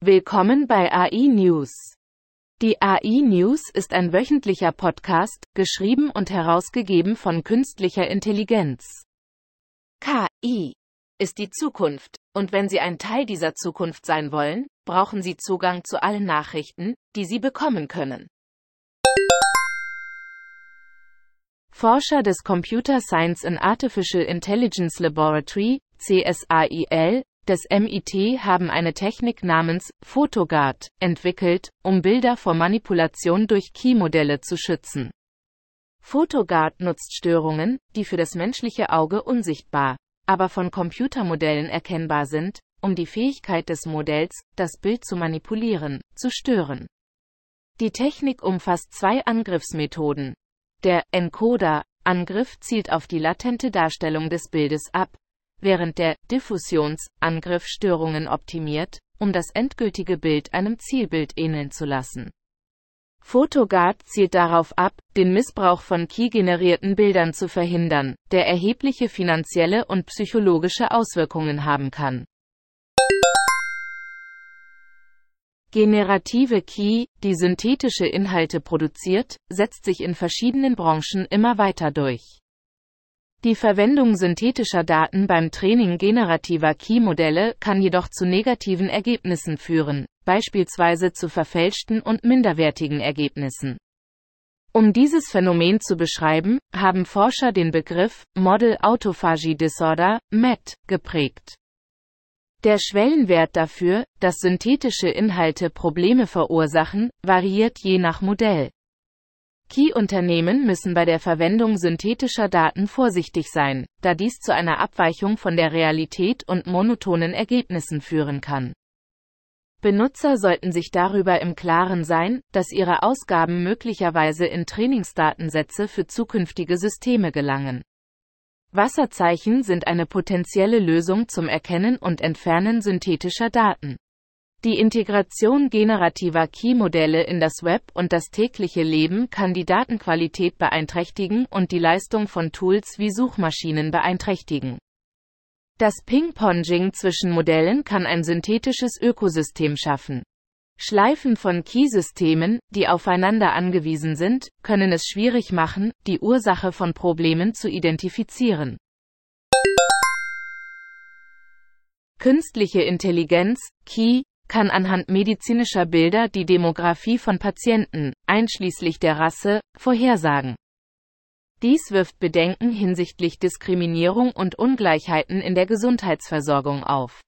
Willkommen bei AI News. Die AI News ist ein wöchentlicher Podcast, geschrieben und herausgegeben von künstlicher Intelligenz. KI ist die Zukunft, und wenn Sie ein Teil dieser Zukunft sein wollen, brauchen Sie Zugang zu allen Nachrichten, die Sie bekommen können. Forscher des Computer Science and Artificial Intelligence Laboratory, CSAIL, des MIT haben eine Technik namens PhotoGuard entwickelt, um Bilder vor Manipulation durch Key-Modelle zu schützen. PhotoGuard nutzt Störungen, die für das menschliche Auge unsichtbar, aber von Computermodellen erkennbar sind, um die Fähigkeit des Modells, das Bild zu manipulieren, zu stören. Die Technik umfasst zwei Angriffsmethoden. Der Encoder-Angriff zielt auf die latente Darstellung des Bildes ab, während der Diffusionsangriff Störungen optimiert, um das endgültige Bild einem Zielbild ähneln zu lassen. PhotoGuard zielt darauf ab, den Missbrauch von Key-generierten Bildern zu verhindern, der erhebliche finanzielle und psychologische Auswirkungen haben kann. Generative Key, die synthetische Inhalte produziert, setzt sich in verschiedenen Branchen immer weiter durch. Die Verwendung synthetischer Daten beim Training generativer Key-Modelle kann jedoch zu negativen Ergebnissen führen, beispielsweise zu verfälschten und minderwertigen Ergebnissen. Um dieses Phänomen zu beschreiben, haben Forscher den Begriff Model Autophagy Disorder, MET, geprägt. Der Schwellenwert dafür, dass synthetische Inhalte Probleme verursachen, variiert je nach Modell. Key-Unternehmen müssen bei der Verwendung synthetischer Daten vorsichtig sein, da dies zu einer Abweichung von der Realität und monotonen Ergebnissen führen kann. Benutzer sollten sich darüber im Klaren sein, dass ihre Ausgaben möglicherweise in Trainingsdatensätze für zukünftige Systeme gelangen. Wasserzeichen sind eine potenzielle Lösung zum Erkennen und Entfernen synthetischer Daten. Die Integration generativer Key-Modelle in das Web und das tägliche Leben kann die Datenqualität beeinträchtigen und die Leistung von Tools wie Suchmaschinen beeinträchtigen. Das Ping-Ponging zwischen Modellen kann ein synthetisches Ökosystem schaffen. Schleifen von Key-Systemen, die aufeinander angewiesen sind, können es schwierig machen, die Ursache von Problemen zu identifizieren. Künstliche Intelligenz, Key, kann anhand medizinischer Bilder die Demografie von Patienten, einschließlich der Rasse, vorhersagen. Dies wirft Bedenken hinsichtlich Diskriminierung und Ungleichheiten in der Gesundheitsversorgung auf.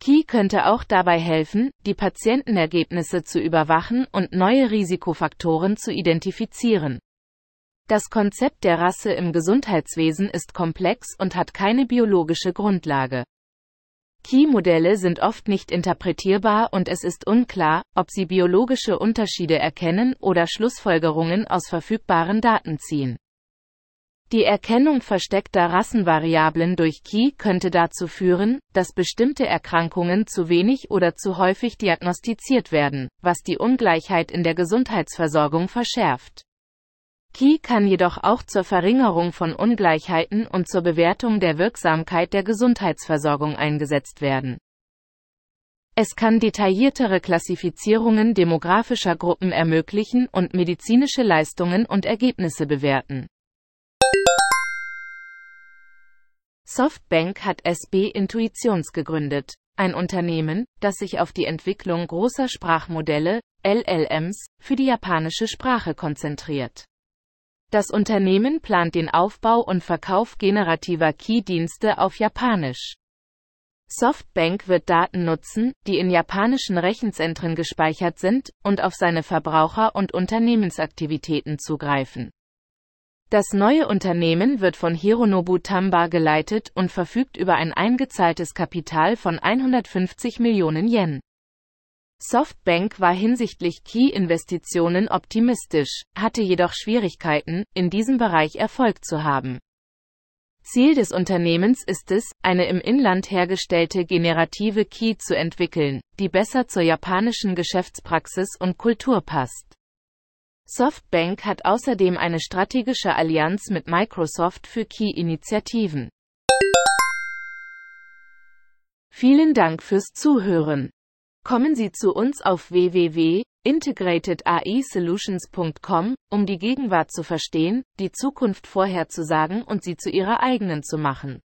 Key könnte auch dabei helfen, die Patientenergebnisse zu überwachen und neue Risikofaktoren zu identifizieren. Das Konzept der Rasse im Gesundheitswesen ist komplex und hat keine biologische Grundlage. Key-Modelle sind oft nicht interpretierbar und es ist unklar, ob sie biologische Unterschiede erkennen oder Schlussfolgerungen aus verfügbaren Daten ziehen. Die Erkennung versteckter Rassenvariablen durch Key könnte dazu führen, dass bestimmte Erkrankungen zu wenig oder zu häufig diagnostiziert werden, was die Ungleichheit in der Gesundheitsversorgung verschärft. Key kann jedoch auch zur Verringerung von Ungleichheiten und zur Bewertung der Wirksamkeit der Gesundheitsversorgung eingesetzt werden. Es kann detailliertere Klassifizierungen demografischer Gruppen ermöglichen und medizinische Leistungen und Ergebnisse bewerten. Softbank hat SB Intuitions gegründet, ein Unternehmen, das sich auf die Entwicklung großer Sprachmodelle, LLMs, für die japanische Sprache konzentriert. Das Unternehmen plant den Aufbau und Verkauf generativer Key-Dienste auf Japanisch. Softbank wird Daten nutzen, die in japanischen Rechenzentren gespeichert sind, und auf seine Verbraucher- und Unternehmensaktivitäten zugreifen. Das neue Unternehmen wird von Hironobu Tamba geleitet und verfügt über ein eingezahltes Kapital von 150 Millionen Yen. Softbank war hinsichtlich Key-Investitionen optimistisch, hatte jedoch Schwierigkeiten, in diesem Bereich Erfolg zu haben. Ziel des Unternehmens ist es, eine im Inland hergestellte generative Key zu entwickeln, die besser zur japanischen Geschäftspraxis und Kultur passt. Softbank hat außerdem eine strategische Allianz mit Microsoft für Key-Initiativen. Vielen Dank fürs Zuhören. Kommen Sie zu uns auf www.integratedai-solutions.com, um die Gegenwart zu verstehen, die Zukunft vorherzusagen und sie zu Ihrer eigenen zu machen.